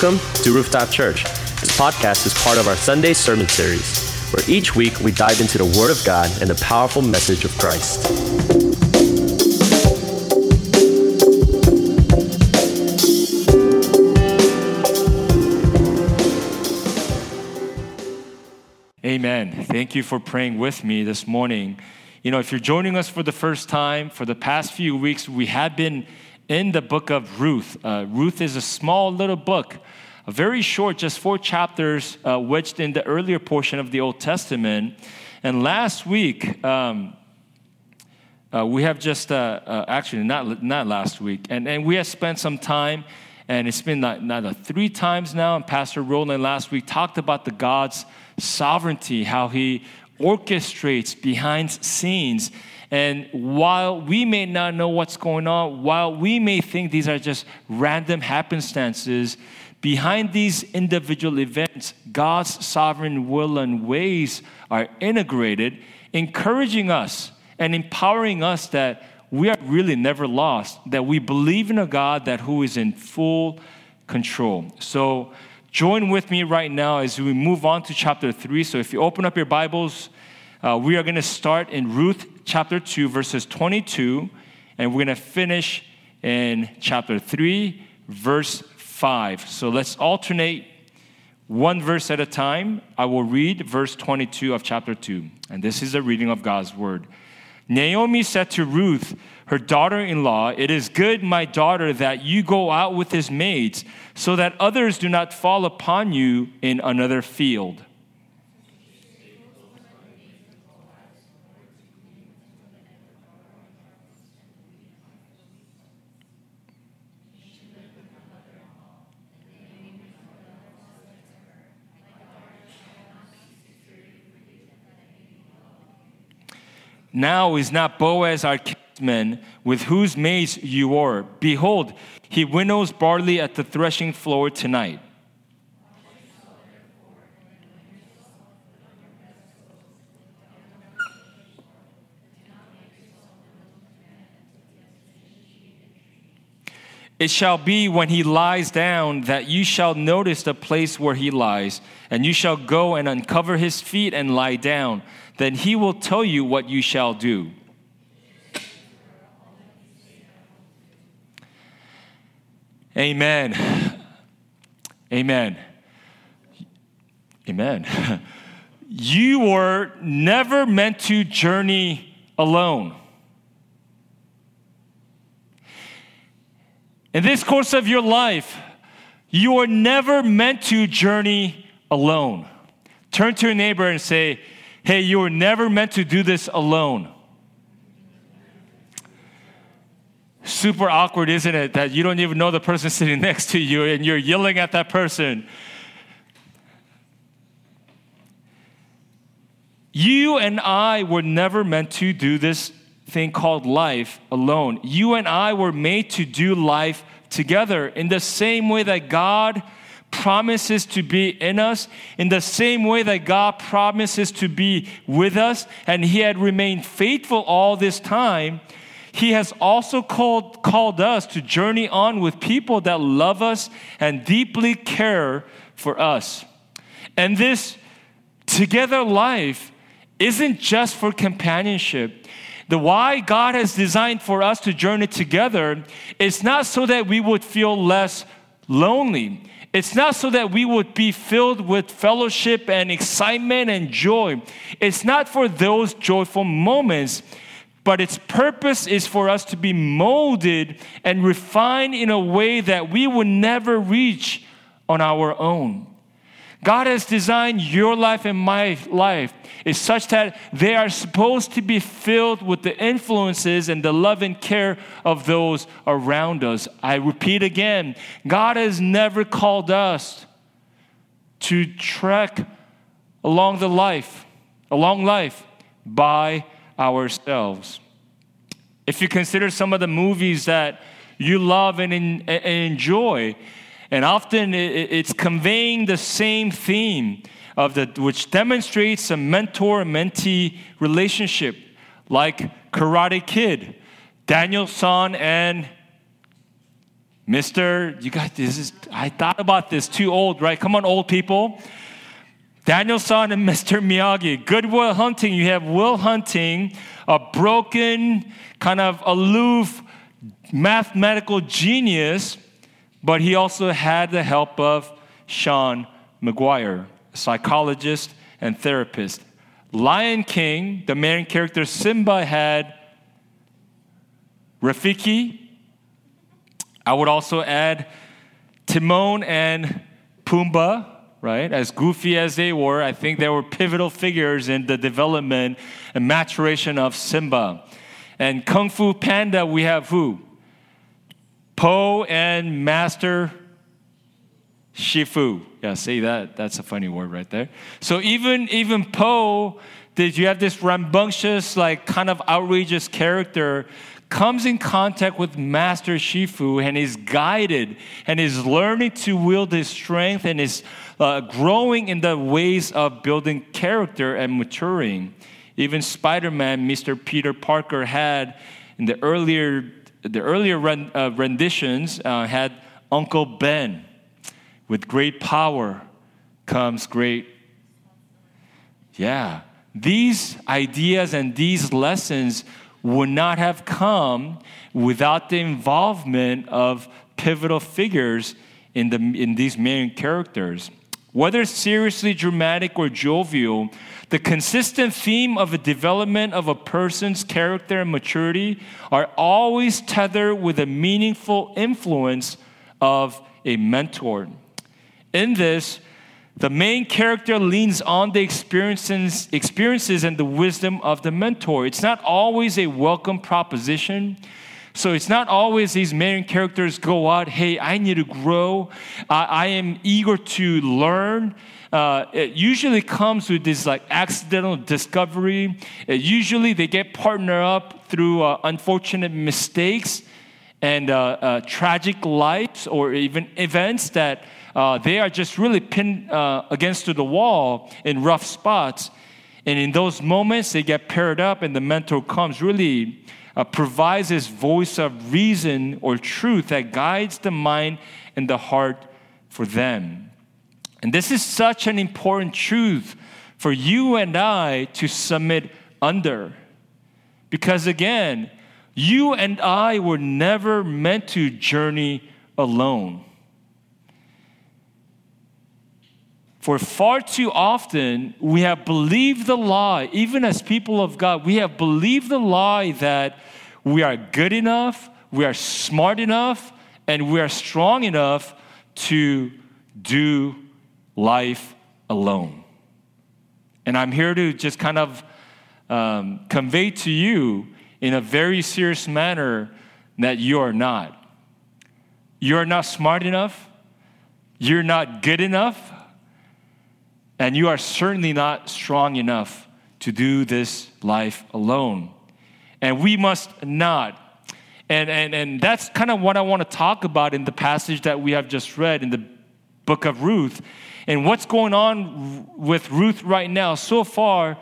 Welcome to Rooftop Church. This podcast is part of our Sunday sermon series, where each week we dive into the Word of God and the powerful message of Christ. Amen. Thank you for praying with me this morning. You know, if you're joining us for the first time, for the past few weeks, we have been in the book of Ruth. Uh, Ruth is a small little book, a very short, just four chapters, uh, wedged in the earlier portion of the Old Testament. And last week, um, uh, we have just uh, uh, actually not not last week, and and we have spent some time, and it's been not, not three times now. And Pastor Roland last week talked about the God's sovereignty, how He orchestrates behind scenes and while we may not know what's going on, while we may think these are just random happenstances, behind these individual events, God's sovereign will and ways are integrated, encouraging us and empowering us that we are really never lost, that we believe in a God that who is in full control. So join with me right now as we move on to chapter 3. So if you open up your Bibles, uh, we are going to start in Ruth chapter 2, verses 22, and we're going to finish in chapter 3, verse 5. So let's alternate one verse at a time. I will read verse 22 of chapter 2, and this is a reading of God's word. Naomi said to Ruth, her daughter in law, It is good, my daughter, that you go out with his maids, so that others do not fall upon you in another field. Now is not Boaz our kinsman, with whose maids you are. Behold, he winnows barley at the threshing floor tonight. It shall be when he lies down that you shall notice the place where he lies, and you shall go and uncover his feet and lie down then he will tell you what you shall do. Amen. Amen. Amen. You were never meant to journey alone. In this course of your life, you were never meant to journey alone. Turn to your neighbor and say, Hey, you were never meant to do this alone. Super awkward, isn't it? That you don't even know the person sitting next to you and you're yelling at that person. You and I were never meant to do this thing called life alone. You and I were made to do life together in the same way that God promises to be in us in the same way that God promises to be with us, and He had remained faithful all this time. He has also called, called us to journey on with people that love us and deeply care for us. And this together life isn't just for companionship. The why God has designed for us to journey together is not so that we would feel less lonely. It's not so that we would be filled with fellowship and excitement and joy. It's not for those joyful moments, but its purpose is for us to be molded and refined in a way that we would never reach on our own. God has designed your life and my life is such that they are supposed to be filled with the influences and the love and care of those around us. I repeat again, God has never called us to trek along the life, along life by ourselves. If you consider some of the movies that you love and, and enjoy, and often it's conveying the same theme of the, which demonstrates a mentor mentee relationship, like Karate Kid, Daniel San and Mr. You guys, this is, I thought about this, too old, right? Come on, old people. Daniel-san and Mr. Miyagi. Good Will Hunting, you have Will Hunting, a broken, kind of aloof mathematical genius, but he also had the help of Sean Maguire, a psychologist and therapist. Lion King, the main character Simba had Rafiki. I would also add Timon and Pumbaa, right? As goofy as they were, I think they were pivotal figures in the development and maturation of Simba. And Kung Fu Panda, we have who? Po and Master Shifu. Yeah, see that? That's a funny word right there. So even even Po, did you have this rambunctious, like kind of outrageous character comes in contact with Master Shifu and is guided and is learning to wield his strength and is uh, growing in the ways of building character and maturing. Even Spider Man, Mr. Peter Parker, had in the earlier, the earlier uh, renditions, uh, had Uncle Ben. With great power comes great. Yeah. These ideas and these lessons would not have come without the involvement of pivotal figures in, the, in these main characters. Whether seriously dramatic or jovial, the consistent theme of the development of a person's character and maturity are always tethered with a meaningful influence of a mentor. In this, the main character leans on the experiences, experiences and the wisdom of the mentor. It's not always a welcome proposition. So it's not always these main characters go out, hey, I need to grow. I, I am eager to learn. Uh, it usually comes with this like accidental discovery. Usually they get partnered up through uh, unfortunate mistakes and uh, uh tragic lives or even events that uh, they are just really pinned uh, against the wall in rough spots. And in those moments, they get paired up, and the mentor comes, really uh, provides this voice of reason or truth that guides the mind and the heart for them. And this is such an important truth for you and I to submit under. Because again, you and I were never meant to journey alone. For far too often, we have believed the lie, even as people of God, we have believed the lie that we are good enough, we are smart enough, and we are strong enough to do life alone. And I'm here to just kind of um, convey to you in a very serious manner that you are not. You're not smart enough. You're not good enough. And you are certainly not strong enough to do this life alone. And we must not. And, and, and that's kind of what I want to talk about in the passage that we have just read in the book of Ruth. And what's going on with Ruth right now? So far,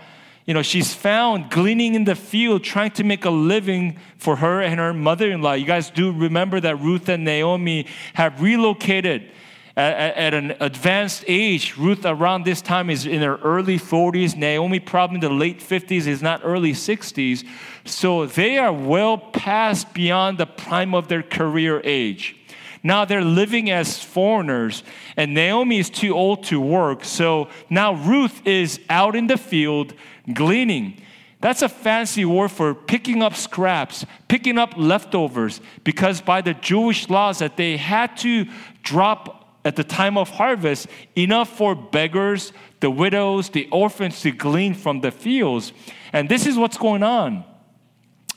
you know, she's found gleaning in the field, trying to make a living for her and her mother in law. You guys do remember that Ruth and Naomi have relocated at, at, an advanced age. Ruth, around this time, is in her early 40s. Naomi, probably in the late 50s, is not early 60s. So they are well past beyond the prime of their career age. Now they're living as foreigners, and Naomi is too old to work. So now Ruth is out in the field gleaning. That's a fancy word for picking up scraps, picking up leftovers, because by the Jewish laws that they had to drop at the time of harvest enough for beggars, the widows, the orphans to glean from the fields. And this is what's going on.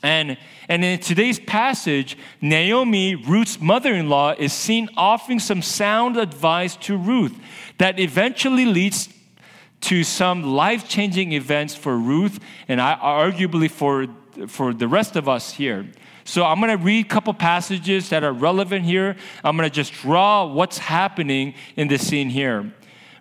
And, and in today's passage, Naomi, Ruth's mother in law, is seen offering some sound advice to Ruth that eventually leads to some life changing events for Ruth and I, arguably for, for the rest of us here. So I'm going to read a couple passages that are relevant here. I'm going to just draw what's happening in this scene here.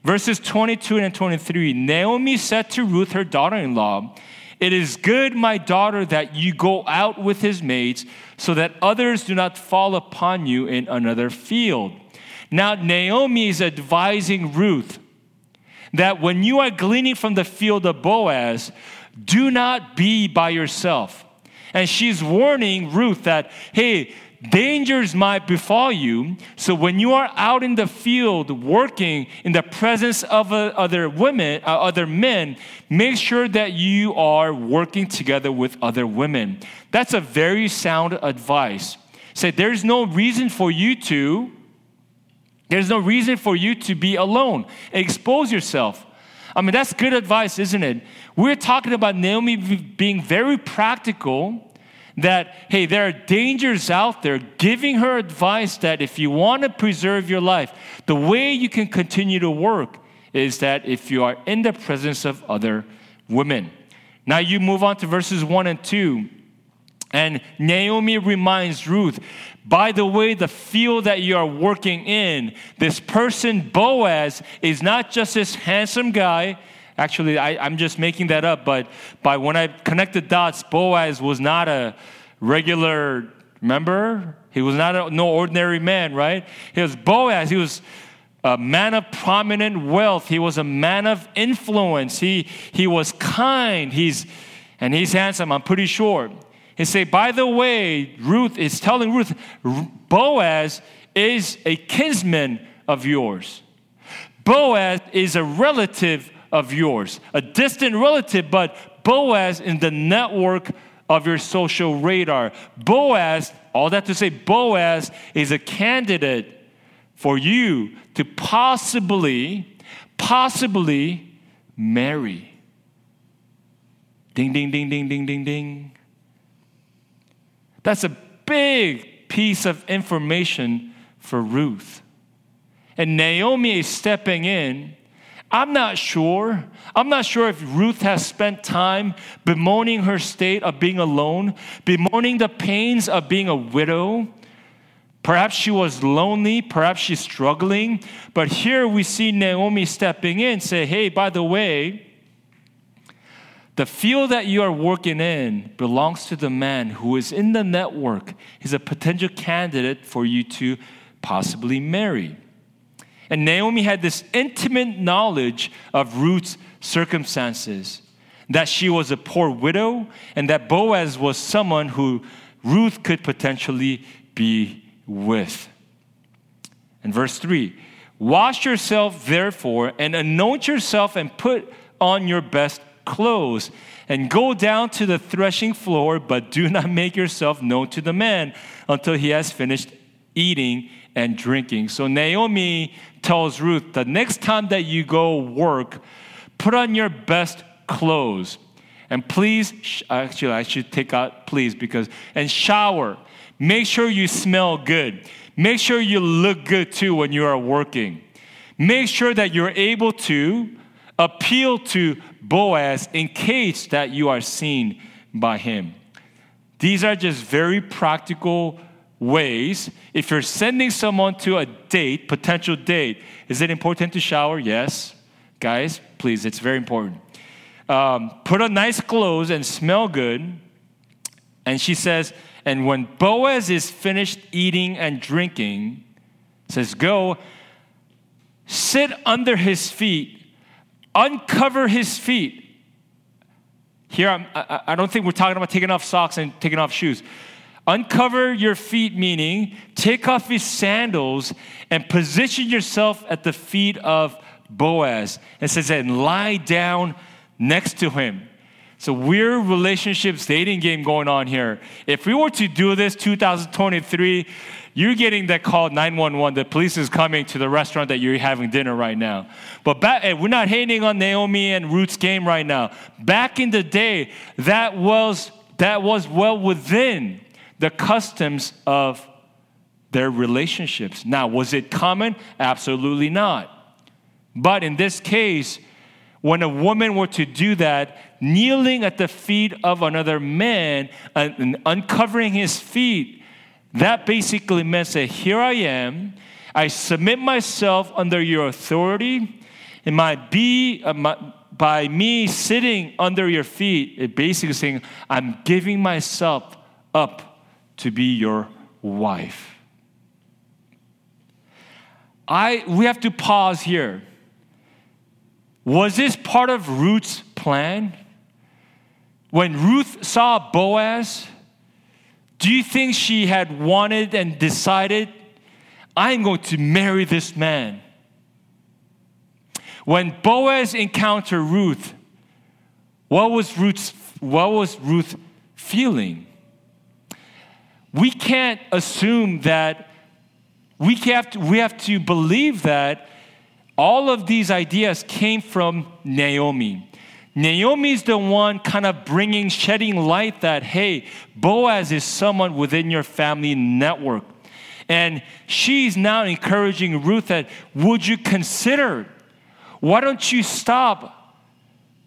Verses 22 and 23 Naomi said to Ruth, her daughter in law, It is good, my daughter, that you go out with his maids, so that others do not fall upon you in another field. Now, Naomi is advising Ruth that when you are gleaning from the field of Boaz, do not be by yourself. And she's warning Ruth that, hey, dangers might befall you. So when you are out in the field working in the presence of uh, other women, uh, other men, make sure that you are working together with other women. That's a very sound advice. Say there's no reason for you to there's no reason for you to be alone. Expose yourself. I mean, that's good advice, isn't it? We're talking about Naomi being very practical that, hey, there are dangers out there, giving her advice that if you want to preserve your life, the way you can continue to work is that if you are in the presence of other women. Now you move on to verses 1 and 2. And Naomi reminds Ruth, by the way, the field that you are working in, this person, Boaz, is not just this handsome guy Actually, I, am just making that up, but by when I connect the dots, Boaz was not a regular member. He was not a, no ordinary man, right? He was Boaz. He was a man of prominent wealth. He was a man of influence. He, he was kind. He's, and he's handsome, I'm pretty sure. He say, by the way, Ruth is telling Ruth, Boaz is a kinsman of yours. Boaz is a relative of yours, a distant relative, but Boaz in the network of your social radar. Boaz, all that to say, Boaz is a candidate for you to possibly, possibly marry. Ding, ding, ding, ding, ding, ding, ding. That's a big piece of information for Ruth. And Naomi is stepping in I'm not sure. I'm not sure if Ruth has spent time bemoaning her state of being alone, bemoaning the pains of being a widow. Perhaps she was lonely, perhaps she's struggling. But here we see Naomi stepping in, say, hey, by the way, the field that you are working in belongs to the man who is in the network. He's a potential candidate for you to possibly marry. And Naomi had this intimate knowledge of Ruth's circumstances that she was a poor widow and that Boaz was someone who Ruth could potentially be with. And verse 3 Wash yourself, therefore, and anoint yourself and put on your best clothes, and go down to the threshing floor, but do not make yourself known to the man until he has finished eating and drinking. So Naomi tells Ruth, the next time that you go work, put on your best clothes. And please, actually, I should take out please because, and shower. Make sure you smell good. Make sure you look good too when you are working. Make sure that you're able to appeal to Boaz in case that you are seen by him. These are just very practical ways. If you're sending someone to a date, potential date, is it important to shower? Yes. Guys, please, it's very important. Um, put on nice clothes and smell good. And she says, and when Boaz is finished eating and drinking, says, go, sit under his feet, uncover his feet. Here, I'm, I, I don't think we're talking about taking off socks and taking off shoes. Uncover your feet, meaning take off his sandals and position yourself at the feet of Boaz. It says, and lie down next to him. So weird relationships dating game going on here. If we were to do this 2023, you're getting that call 911. The police is coming to the restaurant that you're having dinner right now. But back, eh, we're not hating on Naomi and Ruth's game right now. Back in the day, that was that was well within the customs of their relationships. Now, was it common? Absolutely not. But in this case, when a woman were to do that, kneeling at the feet of another man uh, and uncovering his feet, that basically meant that here I am, I submit myself under your authority, and my be uh, my, by me sitting under your feet, it basically saying, I'm giving myself up to be your wife. I, we have to pause here. Was this part of Ruth's plan? When Ruth saw Boaz, do you think she had wanted and decided, I'm going to marry this man? When Boaz encountered Ruth, what was Ruth's, what was Ruth feeling? We can't assume that we have, to, we have to believe that all of these ideas came from Naomi. Naomi is the one kind of bringing, shedding light that, hey, Boaz is someone within your family network. And she's now encouraging Ruth that, would you consider, why don't you stop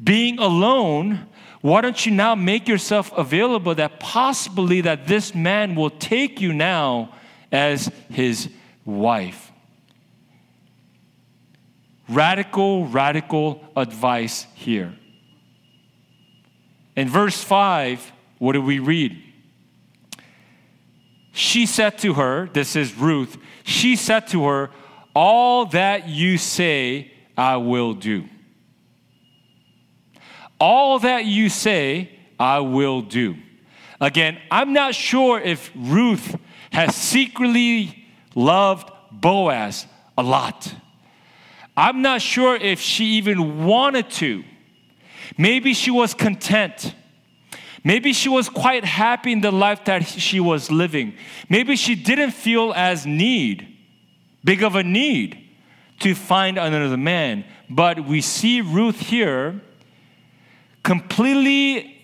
being alone? Why don't you now make yourself available that possibly that this man will take you now as his wife. Radical, radical advice here. In verse 5, what do we read? She said to her, this is Ruth, she said to her, All that you say, I will do. All that you say, I will do. Again, I'm not sure if Ruth has secretly loved Boaz a lot. I'm not sure if she even wanted to. Maybe she was content. Maybe she was quite happy in the life that she was living. Maybe she didn't feel as need, big of a need to find another man. But we see Ruth here completely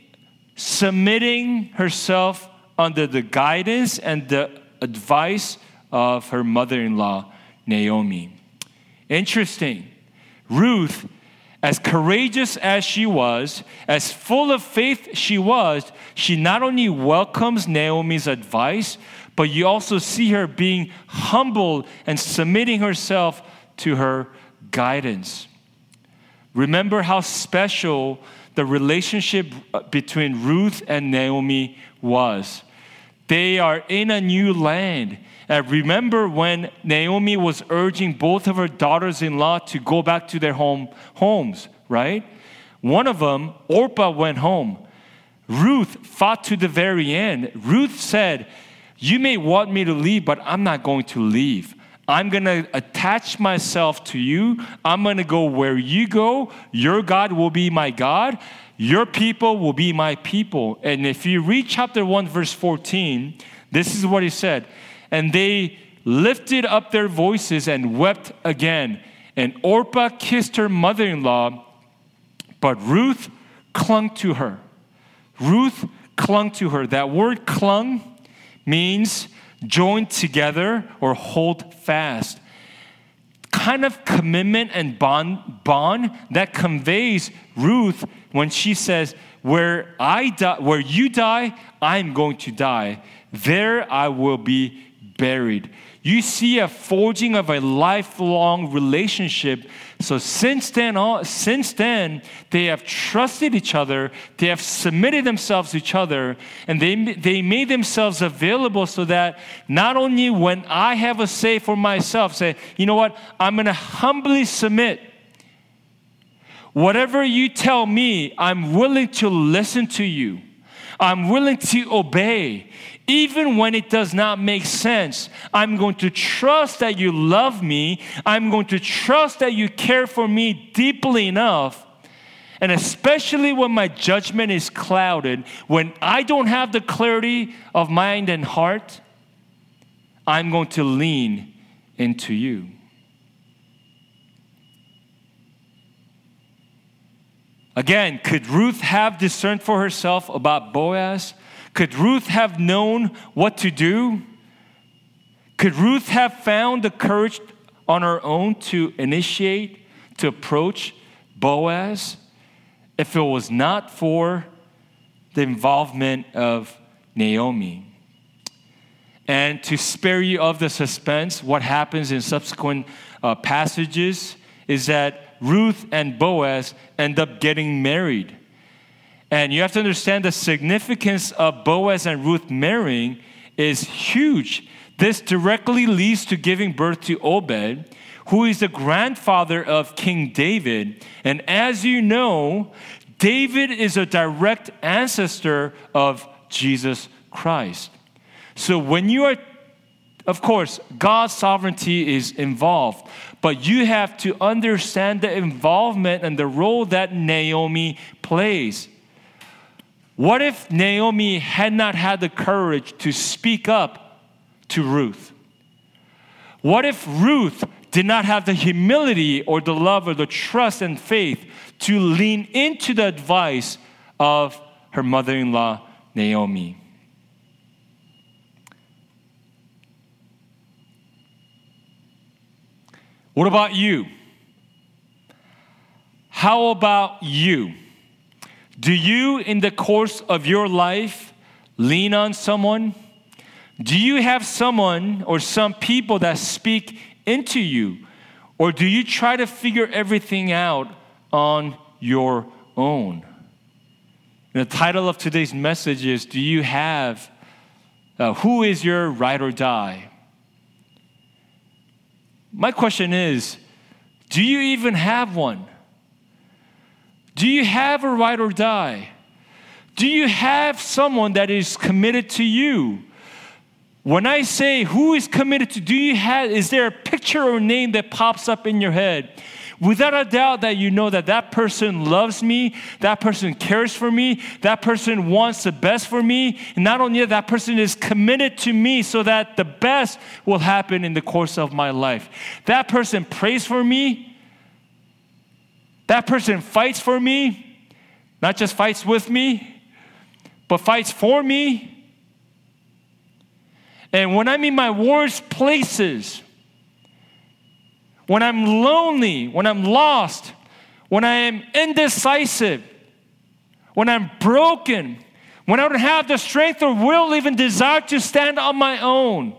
submitting herself under the guidance and the advice of her mother in law, Naomi. Interesting. Ruth, as courageous as she was, as full of faith she was, she not only welcomes Naomi's advice, but you also see her being humble and submitting herself to her guidance. Remember how special the relationship uh, between Ruth and Naomi was. They are in a new land. Uh, remember when Naomi was urging both of her daughters in law to go back to their home, homes, right? One of them, Orpah, went home. Ruth fought to the very end. Ruth said, You may want me to leave, but I'm not going to leave. I'm going to attach myself to you. I'm going to go where you go. Your God will be my God. Your people will be my people. And if you read chapter 1, verse 14, this is what he said and they lifted up their voices and wept again. And Orpah kissed her mother in law, but Ruth clung to her. Ruth clung to her. That word clung means joined together or hold fast. Kind of commitment and bond, bond that conveys Ruth when she says, Where I die, where you die, I'm going to die. There I will be buried. You see a forging of a lifelong relationship. So since then, all, since then, they have trusted each other. They have submitted themselves to each other, and they they made themselves available so that not only when I have a say for myself, say, you know what, I'm going to humbly submit. Whatever you tell me, I'm willing to listen to you. I'm willing to obey even when it does not make sense. I'm going to trust that you love me. I'm going to trust that you care for me deeply enough. And especially when my judgment is clouded, when I don't have the clarity of mind and heart, I'm going to lean into you. Again, could Ruth have discerned for herself about Boaz? Could Ruth have known what to do? Could Ruth have found the courage on her own to initiate, to approach Boaz if it was not for the involvement of Naomi? And to spare you of the suspense, what happens in subsequent uh, passages is that Ruth and Boaz end up getting married. And you have to understand the significance of Boaz and Ruth marrying is huge. This directly leads to giving birth to Obed, who is the grandfather of King David. And as you know, David is a direct ancestor of Jesus Christ. So when you are, of course, God's sovereignty is involved, but you have to understand the involvement and the role that Naomi plays. What if Naomi had not had the courage to speak up to Ruth? What if Ruth did not have the humility or the love or the trust and faith to lean into the advice of her mother in law, Naomi? What about you? How about you? Do you, in the course of your life, lean on someone? Do you have someone or some people that speak into you? Or do you try to figure everything out on your own? And the title of today's message is Do you have, uh, who is your ride or die? My question is Do you even have one? Do you have a ride or die? Do you have someone that is committed to you? When I say who is committed to, do you have, is there a picture or name that pops up in your head? Without a doubt that you know that that person loves me, that person cares for me, that person wants the best for me, and not only that, that person is committed to me so that the best will happen in the course of my life. That person prays for me, that person fights for me, not just fights with me, but fights for me. And when I'm in my worst places, when I'm lonely, when I'm lost, when I am indecisive, when I'm broken, when I don't have the strength or will, even desire to stand on my own,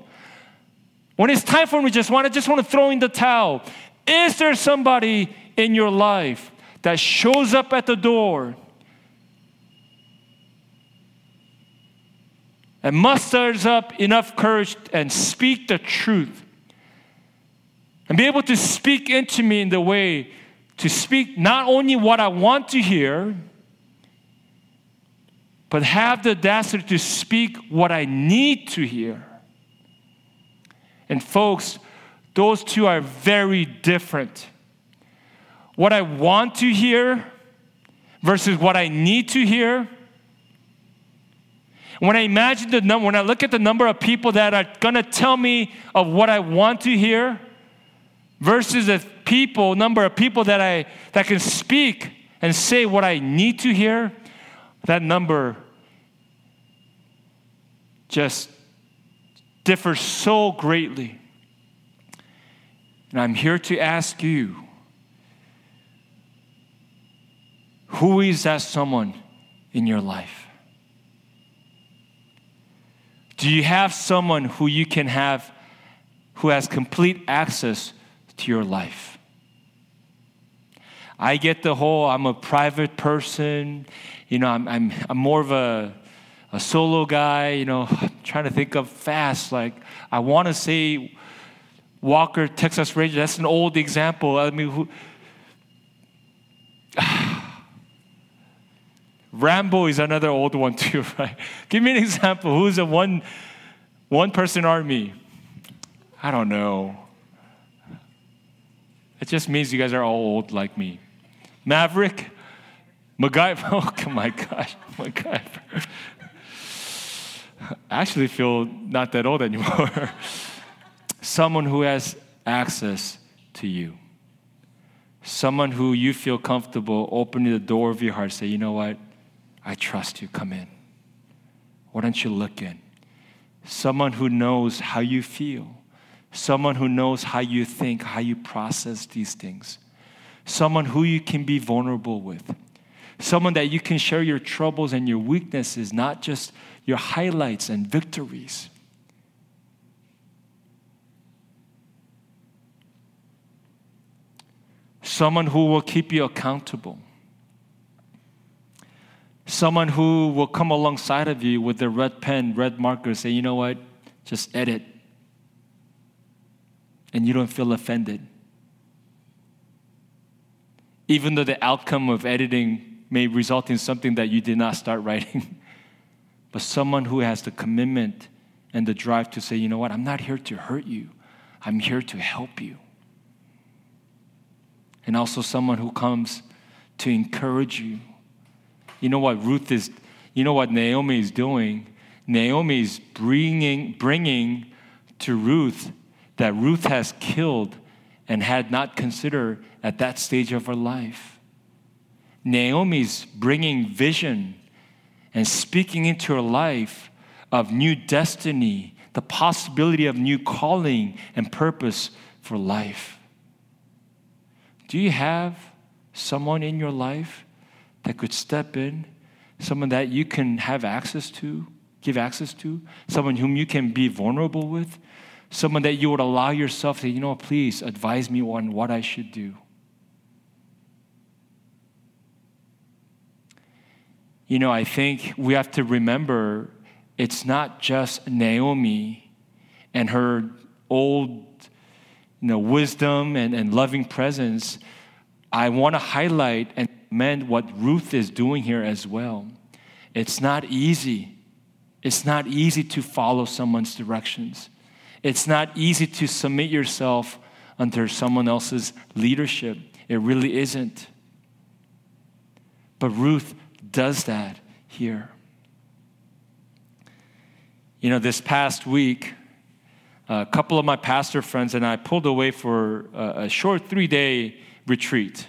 when it's time for me just want to just want to throw in the towel, is there somebody in your life that shows up at the door and musters up enough courage and speak the truth and be able to speak into me in the way to speak not only what I want to hear, but have the audacity to speak what I need to hear. And folks, those two are very different what I want to hear versus what I need to hear. When I imagine the number, when I look at the number of people that are gonna tell me of what I want to hear versus the people, number of people that I that can speak and say what I need to hear, that number just differs so greatly. And I'm here to ask you Who is that someone in your life? Do you have someone who you can have who has complete access to your life? I get the whole I'm a private person, you know, I'm, I'm, I'm more of a, a solo guy, you know, I'm trying to think of fast. Like, I want to say Walker, Texas Ranger, that's an old example. I mean, who, Rambo is another old one too, right? Give me an example. Who's a one, one person army? I don't know. It just means you guys are all old like me. Maverick? MacGyver? Oh my gosh, MacGyver. I actually feel not that old anymore. Someone who has access to you. Someone who you feel comfortable opening the door of your heart, say, you know what? I trust you. Come in. Why don't you look in? Someone who knows how you feel, someone who knows how you think, how you process these things, someone who you can be vulnerable with, someone that you can share your troubles and your weaknesses, not just your highlights and victories. someone who will keep you accountable, someone who will come alongside of you with their red pen, red marker, say, you know what, just edit. And you don't feel offended. Even though the outcome of editing may result in something that you did not start writing. but someone who has the commitment and the drive to say, you know what, I'm not here to hurt you, I'm here to help you. And also someone who comes to encourage you. You know what Ruth is, you know what Naomi is doing? Naomi is bringing, bringing to Ruth that Ruth has killed and had not considered at that stage of her life. Naomi's bringing vision and speaking into her life of new destiny, the possibility of new calling and purpose for life. Do you have someone in your life that could step in, someone that you can have access to, give access to, someone whom you can be vulnerable with, someone that you would allow yourself to, you know, please advise me on what I should do? You know, I think we have to remember it's not just Naomi and her old you know, wisdom and, and loving presence. I want to highlight and commend what Ruth is doing here as well. It's not easy. It's not easy to follow someone's directions. It's not easy to submit yourself under someone else's leadership. It really isn't. But Ruth does that here. You know, this past week, a couple of my pastor friends and I pulled away for a, short three day retreat.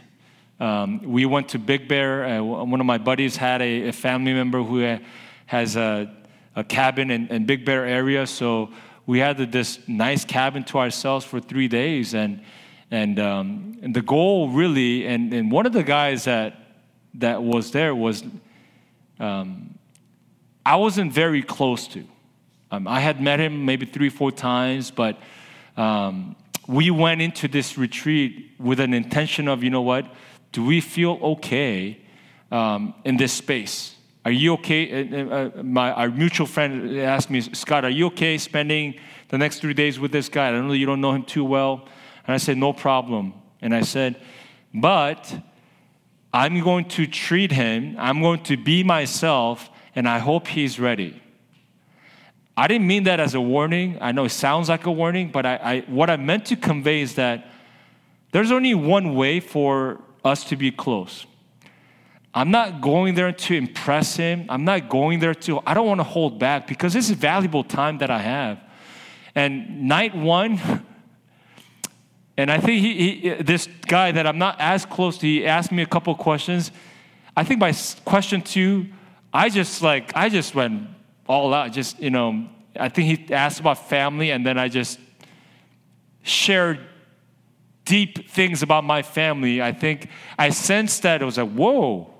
Um, we went to Big Bear. Uh, one of my buddies had a, a family member who has a, a cabin in, in, Big Bear area, so we had this nice cabin to ourselves for three days. And, and, um, and the goal really, and, and one of the guys that, that was there was um, I wasn't very close to. Um, I had met him maybe three, four times, but um, we went into this retreat with an intention of, you know what, do we feel okay um, in this space? Are you okay? Uh, uh, my, our mutual friend asked me, Scott, are you okay spending the next three days with this guy? I don't know you don't know him too well. And I said, no problem. And I said, but I'm going to treat him, I'm going to be myself, and I hope he's ready. I didn't mean that as a warning. I know it sounds like a warning, but I, I, what I meant to convey is that there's only one way for us to be close. I'm not going there to impress him. I'm not going there to, I don't want to hold back because this is valuable time that I have. And night one, and I think he, he, this guy that I'm not as close to, he asked me a couple questions. I think my question two, I just like, I just went all out. Just, you know, I think he asked about family, and then I just shared deep things about my family. I think I sensed that it was like, whoa.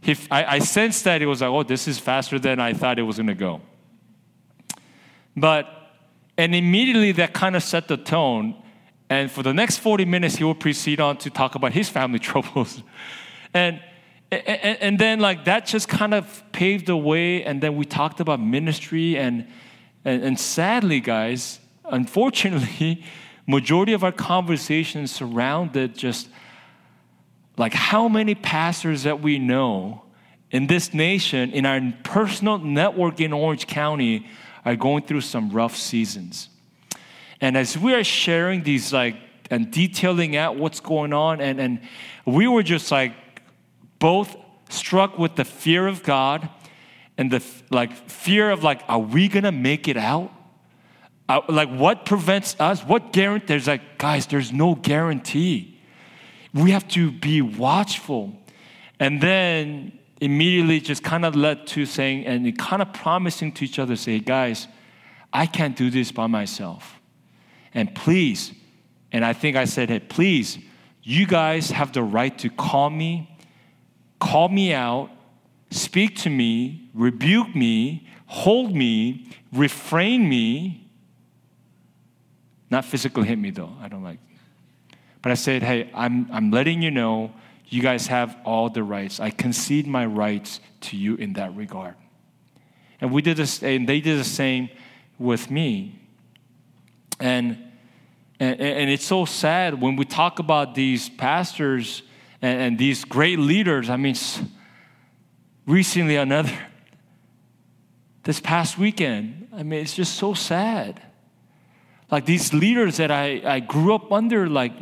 He, I, I sensed that it was like, oh, this is faster than I thought it was going to go. But, and immediately that kind of set the tone and for the next 40 minutes, he will proceed on to talk about his family troubles. and, and, and then, like, that just kind of paved the way. And then we talked about ministry. And, and, and sadly, guys, unfortunately, majority of our conversations surrounded just like how many pastors that we know in this nation, in our personal network in Orange County, are going through some rough seasons. And as we are sharing these like and detailing out what's going on, and, and we were just like both struck with the fear of God and the like fear of like, are we gonna make it out? Uh, like what prevents us? What guarantee? There's like, guys, there's no guarantee. We have to be watchful. And then immediately just kind of led to saying and kind of promising to each other, say, guys, I can't do this by myself. And please, and I think I said, hey, please, you guys have the right to call me, call me out, speak to me, rebuke me, hold me, refrain me. Not physically hit me though, I don't like. But I said, hey, I'm, I'm letting you know you guys have all the rights. I concede my rights to you in that regard. And we did this, and they did the same with me. And, and, and it's so sad when we talk about these pastors and, and these great leaders. I mean, recently another, this past weekend, I mean, it's just so sad. Like these leaders that I, I grew up under, like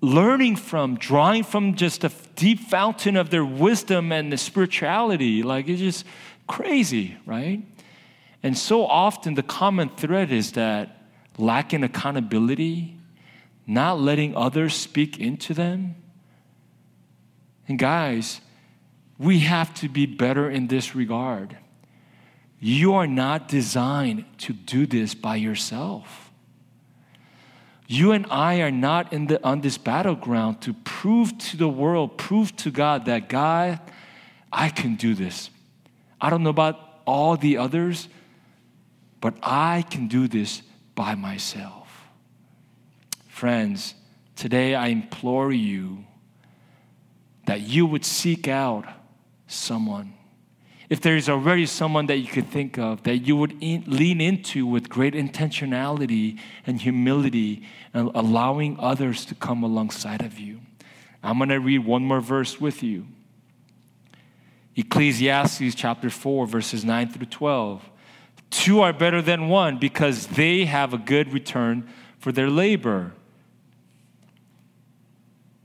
learning from, drawing from just a deep fountain of their wisdom and the spirituality. Like it's just crazy, right? And so often the common thread is that lacking accountability, not letting others speak into them. And guys, we have to be better in this regard. You are not designed to do this by yourself. You and I are not in the, on this battleground to prove to the world, prove to God that God, I can do this. I don't know about all the others, but I can do this by myself. Friends, today I implore you that you would seek out someone if there is already someone that you could think of that you would in, lean into with great intentionality and humility and allowing others to come alongside of you. I'm going to read one more verse with you. Ecclesiastes chapter 4, verses 9 through 12. Two are better than one because they have a good return for their labor.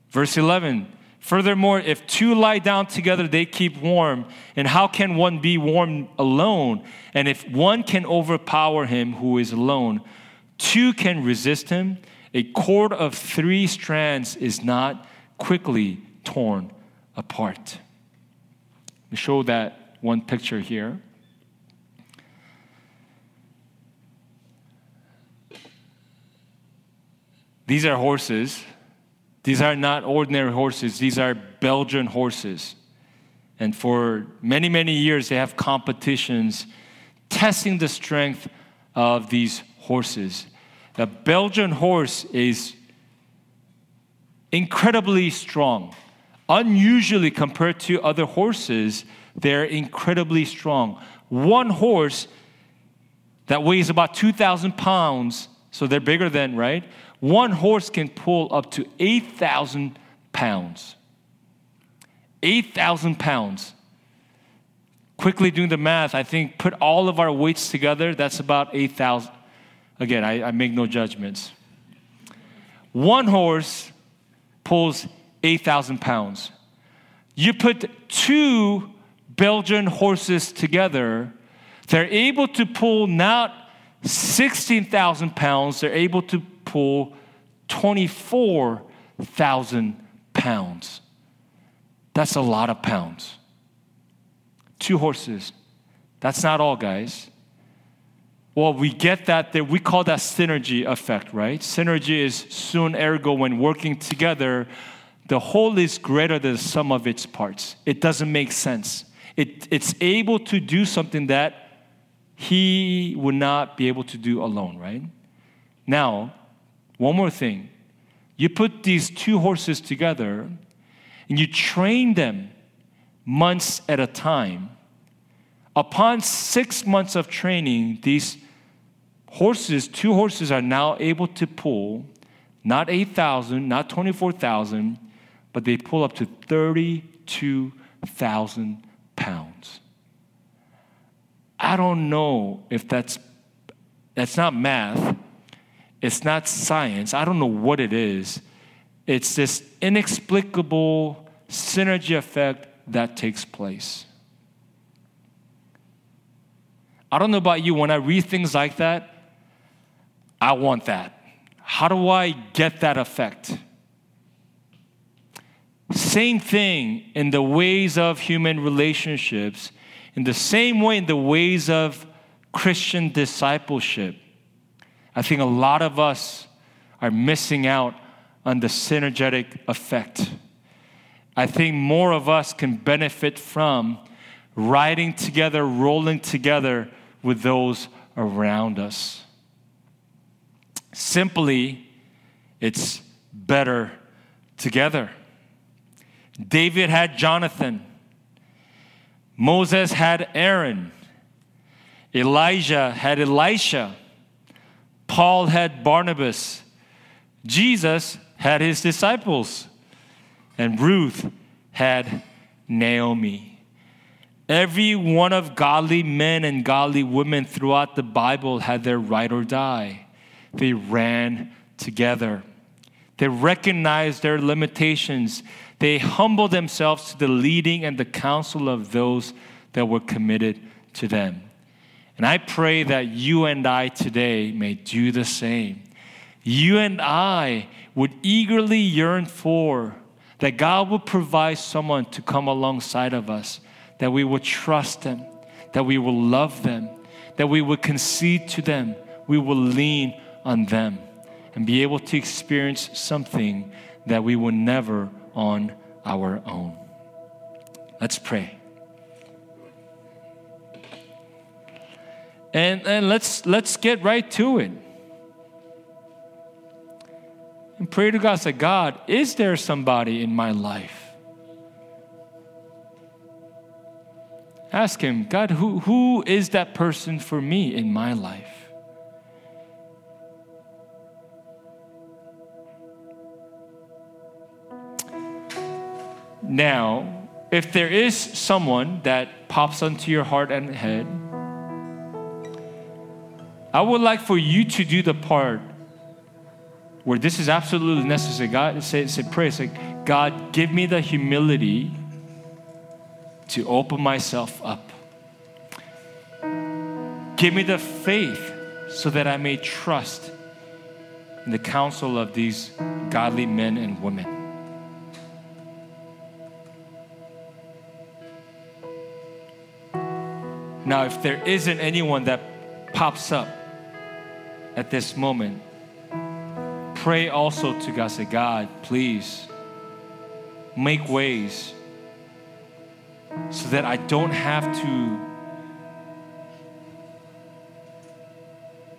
Verse 11 Furthermore, if two lie down together, they keep warm. And how can one be warm alone? And if one can overpower him who is alone, two can resist him. A cord of three strands is not quickly torn apart. Me show that one picture here. These are horses these are not ordinary horses, these are Belgian horses. And for many, many years, they have competitions testing the strength of these horses. The Belgian horse is incredibly strong. Unusually compared to other horses, they're incredibly strong. One horse that weighs about 2,000 pounds, so they're bigger than, right? One horse can pull up to 8,000 pounds. 8,000 pounds. Quickly doing the math, I think put all of our weights together, that's about 8,000. Again, I, I make no judgments. One horse pulls 8,000 pounds. You put two Belgian horses together, they're able to pull not 16,000 pounds, they're able to pull 24,000 pounds. That's a lot of pounds. Two horses. That's not all, guys. Well, we get that, that we call that synergy effect, right? Synergy is sum ergo when working together, the whole is greater than the sum of its parts. It doesn't make sense. It, it's able to do something that he would not be able to do alone, right? Now, one more thing. You put these two horses together and you train them months at a time. Upon six months of training, these horses, two horses, are now able to pull not 8,000, not 24,000, but they pull up to 32,000 pounds. I don't know if that's that's not math, it's not science. I don't know what it is. It's this inexplicable synergy effect that takes place. I don't know about you, when I read things like that, I want that. How do I get that effect? Same thing in the ways of human relationships, in the same way in the ways of Christian discipleship. I think a lot of us are missing out on the synergetic effect. I think more of us can benefit from riding together, rolling together with those around us. Simply, it's better together. David had Jonathan. Moses had Aaron. Elijah had Elisha. Paul had Barnabas. Jesus had his disciples. And Ruth had Naomi. Every one of godly men and godly women throughout the Bible had their ride or die. They ran together. They recognized their limitations. They humbled themselves to the leading and the counsel of those that were committed to them. And I pray that you and I today may do the same. You and I would eagerly yearn for that God would provide someone to come alongside of us, that we would trust them, that we will love them, that we would concede to them, we will lean on them, and be able to experience something that we will never on our own. Let's pray. And, and let's, let's get right to it. And pray to God, say, God, is there somebody in my life? Ask Him, God, who, who is that person for me in my life? Now, if there is someone that pops onto your heart and head, I would like for you to do the part where this is absolutely necessary. God say, say pray, say, God, give me the humility to open myself up. Give me the faith so that I may trust in the counsel of these godly men and women. Now, if there isn't anyone that pops up, at this moment, pray also to God. Say, God, please make ways so that I don't have to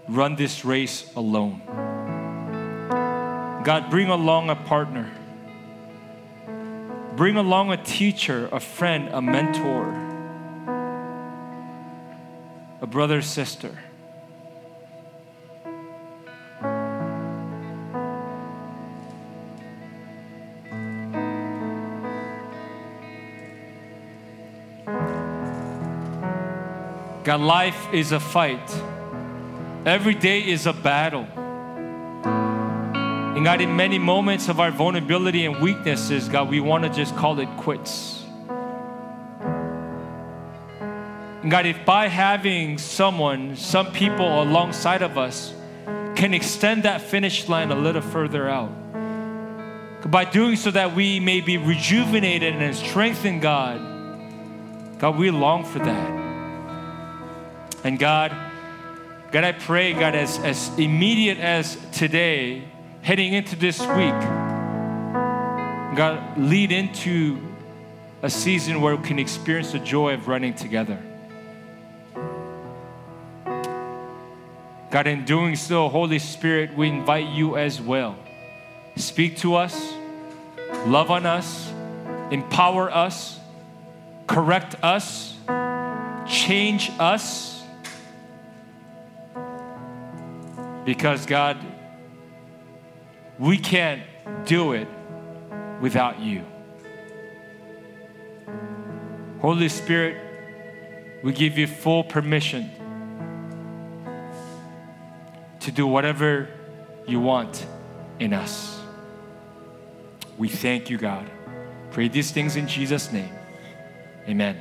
run this race alone. God, bring along a partner. Bring along a teacher, a friend, a mentor, a brother, sister. God, life is a fight. Every day is a battle. And God, in many moments of our vulnerability and weaknesses, God, we want to just call it quits. And God, if by having someone, some people alongside of us, can extend that finish line a little further out, by doing so that we may be rejuvenated and strengthened, God, God, we long for that. And God, God, I pray, God, as, as immediate as today, heading into this week, God, lead into a season where we can experience the joy of running together. God, in doing so, Holy Spirit, we invite you as well. Speak to us, love on us, empower us, correct us, change us Because, God, we can't do it without you. Holy Spirit, we give you full permission to do whatever you want in us. We thank you, God. Pray these things in Jesus' name. Amen.